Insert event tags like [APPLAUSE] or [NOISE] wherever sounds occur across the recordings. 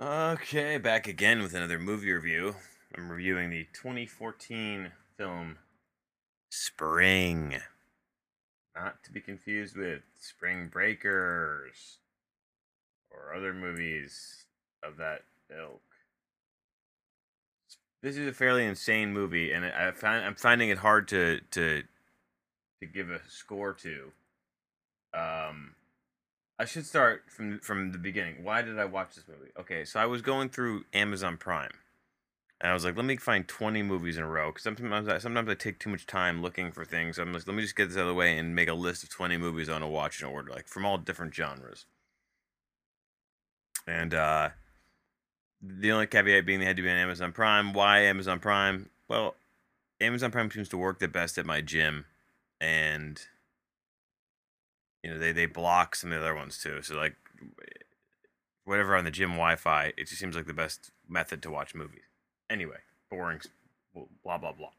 Okay, back again with another movie review. I'm reviewing the 2014 film Spring. Not to be confused with Spring Breakers or other movies of that ilk. This is a fairly insane movie, and I find I'm finding it hard to to to give a score to. Um, I should start from from the beginning. Why did I watch this movie? Okay, so I was going through Amazon Prime, and I was like, let me find twenty movies in a row. Because sometimes I, sometimes I take too much time looking for things. So I'm like, let me just get this out of the way and make a list of twenty movies want to watch in order, like from all different genres. And uh, the only caveat being they had to be on Amazon Prime. Why Amazon Prime? Well, Amazon Prime seems to work the best at my gym, and you know they they block some of the other ones too. So like whatever on the gym Wi-Fi, it just seems like the best method to watch movies. Anyway, boring, blah blah blah.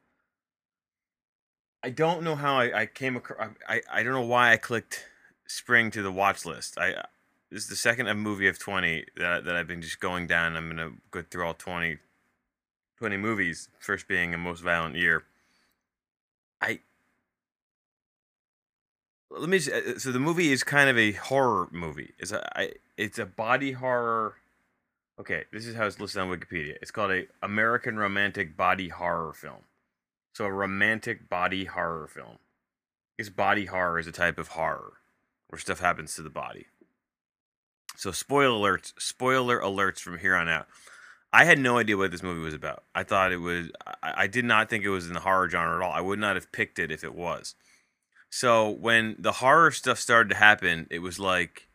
I don't know how I, I came across. I, I don't know why I clicked Spring to the watch list. I uh, this is the second movie of 20 that, that I've been just going down. I'm to go through all 20, 20 movies, first being A Most Violent Year. I. Let me. Just, uh, so the movie is kind of a horror movie. It's a. I, it's a body horror. Okay, this is how it's listed on Wikipedia. It's called a American romantic body horror film. So a romantic body horror film. Because body horror is a type of horror where stuff happens to the body. So spoiler alerts, spoiler alerts from here on out. I had no idea what this movie was about. I thought it was. I, I, did not think it was in the horror genre at all. I would not have picked it if it was. So when the horror stuff started to happen, it was like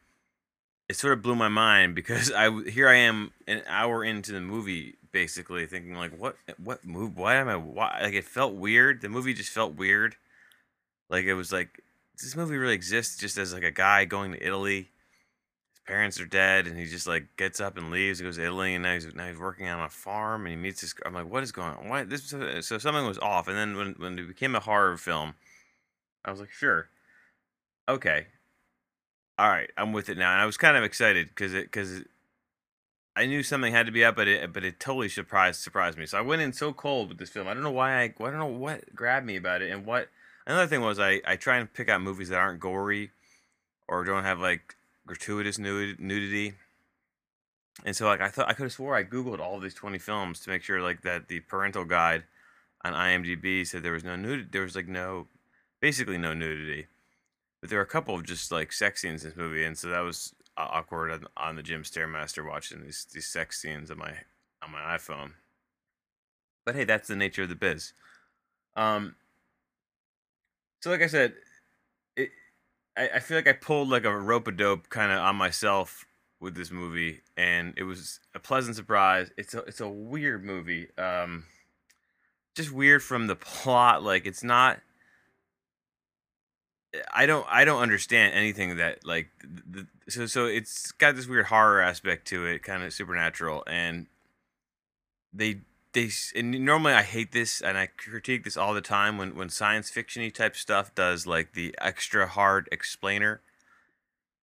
it sort of blew my mind because [LAUGHS] I here I am an hour into the movie, basically thinking like, what what move? Why am I? Why? Like it felt weird. The movie just felt weird. Like it was like, does this movie really exist? Just as like a guy going to Italy his parents are dead, and he just like gets up and leaves. He goes to Italy, and now he's now he's working on a farm, and he meets this. I'm like, what is going on? Why this? So something was off. And then when when it became a horror film, I was like, sure, okay, all right, I'm with it now. And I was kind of excited because it because I knew something had to be up, but it but it totally surprised surprised me. So I went in so cold with this film. I don't know why I I don't know what grabbed me about it, and what another thing was I I try and pick out movies that aren't gory or don't have like gratuitous nudity. And so like I thought I could have swore I googled all these 20 films to make sure like that the parental guide on IMDb said there was no nudity there was like no basically no nudity. But there were a couple of just like sex scenes in this movie and so that was awkward on, on the gym stairmaster watching these these sex scenes on my on my iPhone. But hey, that's the nature of the biz. Um so like I said, it I, I feel like I pulled like a rope a dope kind of on myself with this movie, and it was a pleasant surprise. It's a it's a weird movie, um, just weird from the plot. Like it's not. I don't I don't understand anything that like the, so so it's got this weird horror aspect to it, kind of supernatural, and they they and normally I hate this and I critique this all the time when when science fictiony type stuff does like the extra hard explainer.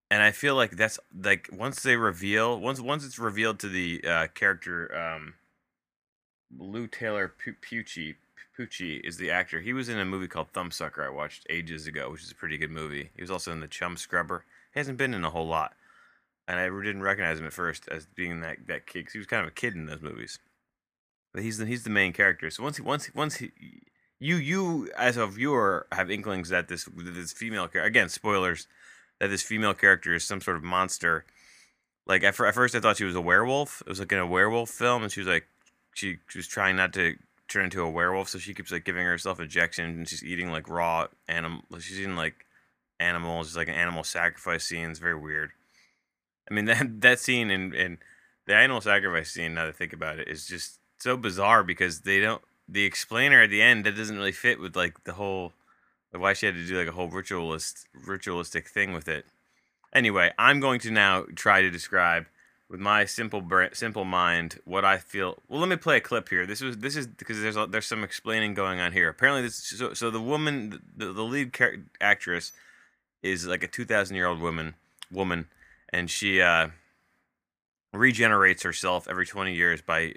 And I feel like that's like once they reveal once once it's revealed to the uh, character um, Lou Taylor Pucci Pucci is the actor. He was in a movie called Thumbsucker I watched ages ago, which is a pretty good movie. He was also in The Chumscrubber. He hasn't been in a whole lot, and I didn't recognize him at first as being that that kid. Cause he was kind of a kid in those movies. But he's the, he's the main character. So once he once once he, you you as a viewer have inklings that this this female character again spoilers that this female character is some sort of monster. Like at, at first I thought she was a werewolf. It was like in a werewolf film, and she was like she, she was trying not to turn into a werewolf, so she keeps like giving herself injections and she's eating like raw animal. She's eating like animals, it's like an animal sacrifice scene. It's very weird. I mean [LAUGHS] that that scene and and the animal sacrifice scene. Now that I think about it, is just so bizarre because they don't the explainer at the end that doesn't really fit with like the whole like why she had to do like a whole ritualist ritualistic thing with it. Anyway, I'm going to now try to describe with my simple simple mind what I feel. Well, let me play a clip here. This was this is because there's a, there's some explaining going on here. Apparently, this so so the woman the, the lead actress is like a 2,000 year old woman woman, and she uh regenerates herself every 20 years by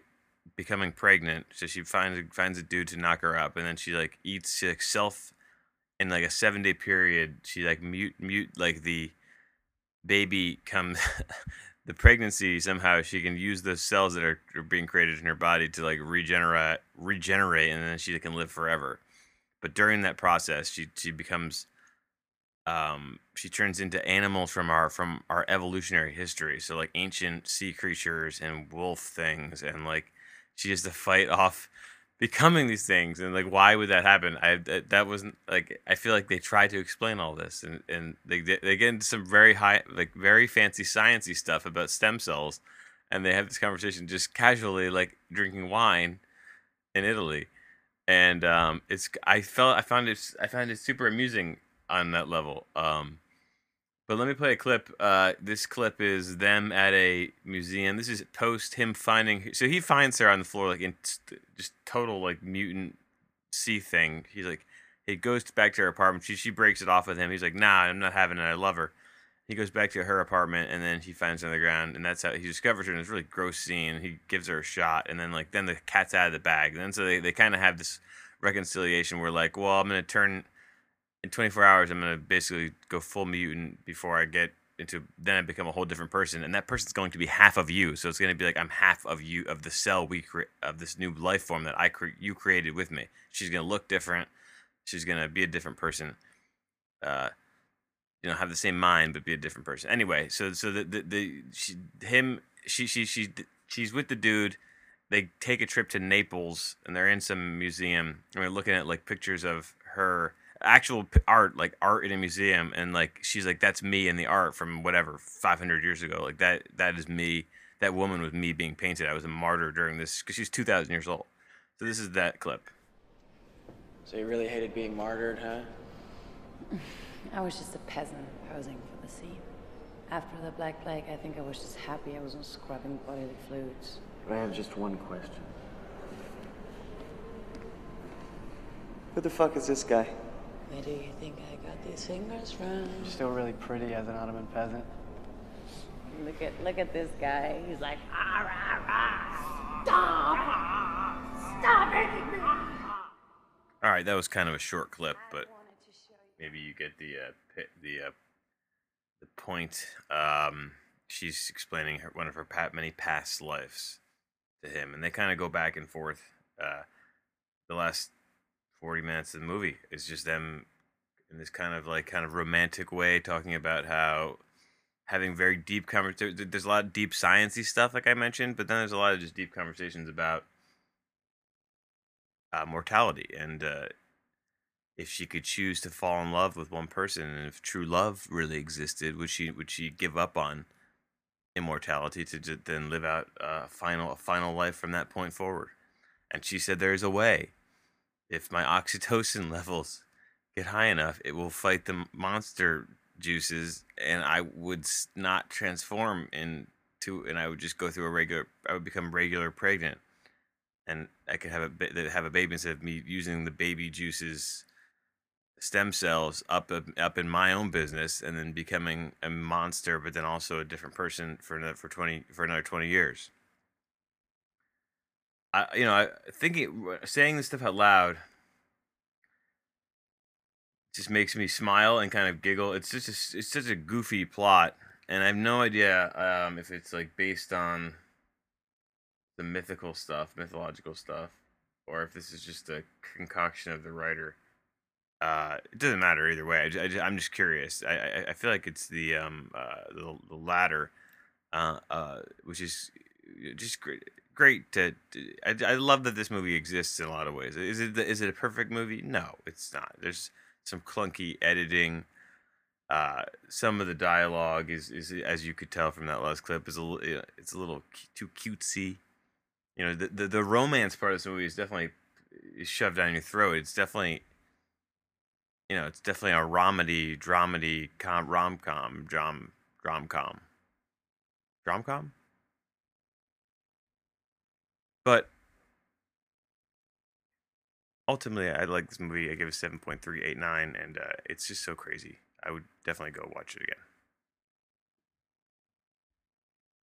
becoming pregnant. So she finds finds a dude to knock her up, and then she like eats like self in like a seven day period. She like mute mute like the baby comes. [LAUGHS] the pregnancy somehow she can use those cells that are, are being created in her body to like regenerate regenerate and then she can live forever. But during that process she she becomes um she turns into animals from our from our evolutionary history. So like ancient sea creatures and wolf things and like she has to fight off becoming these things and like why would that happen? I that, wasn't like i feel like they try to explain all this and and they they get into some very high like very fancy sciency stuff about stem cells and they have this conversation just casually like drinking wine in italy and um it's i felt i found it i found it super amusing on that level um but let me play a clip. Uh, this clip is them at a museum. This is post him finding. So he finds her on the floor, like in just total like mutant sea thing. He's like, he goes back to her apartment. She she breaks it off with him. He's like, Nah, I'm not having it. I love her. He goes back to her apartment, and then he finds her on the ground, and that's how he discovers her in this really gross scene. He gives her a shot, and then like then the cat's out of the bag. And then so they they kind of have this reconciliation where like, well, I'm gonna turn in 24 hours, I'm gonna basically go full mutant before I get into. Then I become a whole different person, and that person's going to be half of you. So it's gonna be like I'm half of you of the cell we create of this new life form that I cre- you created with me. She's gonna look different. She's gonna be a different person. Uh, you know, have the same mind but be a different person. Anyway, so so the the, the she, him she she she she's with the dude. They take a trip to Naples and they're in some museum and they're looking at like pictures of her actual art, like art in a museum, and like she's like, "That's me in the art from whatever 500 years ago. Like that, that is me. That woman was me being painted. I was a martyr during this because she's 2,000 years old. So this is that clip. So you really hated being martyred, huh? I was just a peasant posing for the scene. After the Black Plague, I think I was just happy I wasn't scrubbing bodily fluids. I have just one question. Who the fuck is this guy? Where do you think I got these fingers from? You're still really pretty as an Ottoman peasant. Look at look at this guy. He's like, ah, rah, rah. stop, stop hitting me. All right, that was kind of a short clip, but maybe you get the uh, the uh, the point. Um, she's explaining her, one of her pa- many past lives to him, and they kind of go back and forth. Uh, the last forty minutes of the movie is just them in this kind of like kind of romantic way talking about how having very deep conversations. There's a lot of deep sciencey stuff, like I mentioned, but then there's a lot of just deep conversations about uh, mortality and uh, if she could choose to fall in love with one person and if true love really existed would she would she give up on immortality to ju- then live out a final a final life from that point forward and she said there's a way if my oxytocin [LAUGHS] levels get high enough it will fight the monster juices and i would not transform into and i would just go through a regular i would become regular pregnant. And I could have a have a baby instead of me using the baby juices stem cells up up in my own business and then becoming a monster but then also a different person for another for 20 for another 20 years I you know I thinking saying this stuff out loud just makes me smile and kind of giggle it's just a, it's such a goofy plot and I have no idea um, if it's like based on the mythical stuff, mythological stuff, or if this is just a concoction of the writer. Uh, it doesn't matter either way. I, am just curious. I, I, I feel like it's the um uh, the, the latter, uh, uh, which is just great. Great to, to I, I love that this movie exists in a lot of ways. Is it the, is it a perfect movie? No, it's not. There's some clunky editing. Uh, some of the dialogue is, is as you could tell from that last clip is a it's a little too cutesy you know the, the the romance part of this movie is definitely is shoved down your throat. It's definitely you know it's definitely a romedy, dramedy, com, rom com, dram, drom com, drom com. But ultimately, I like this movie. I give it seven point three eight nine, and uh, it's just so crazy. I would definitely go watch it again.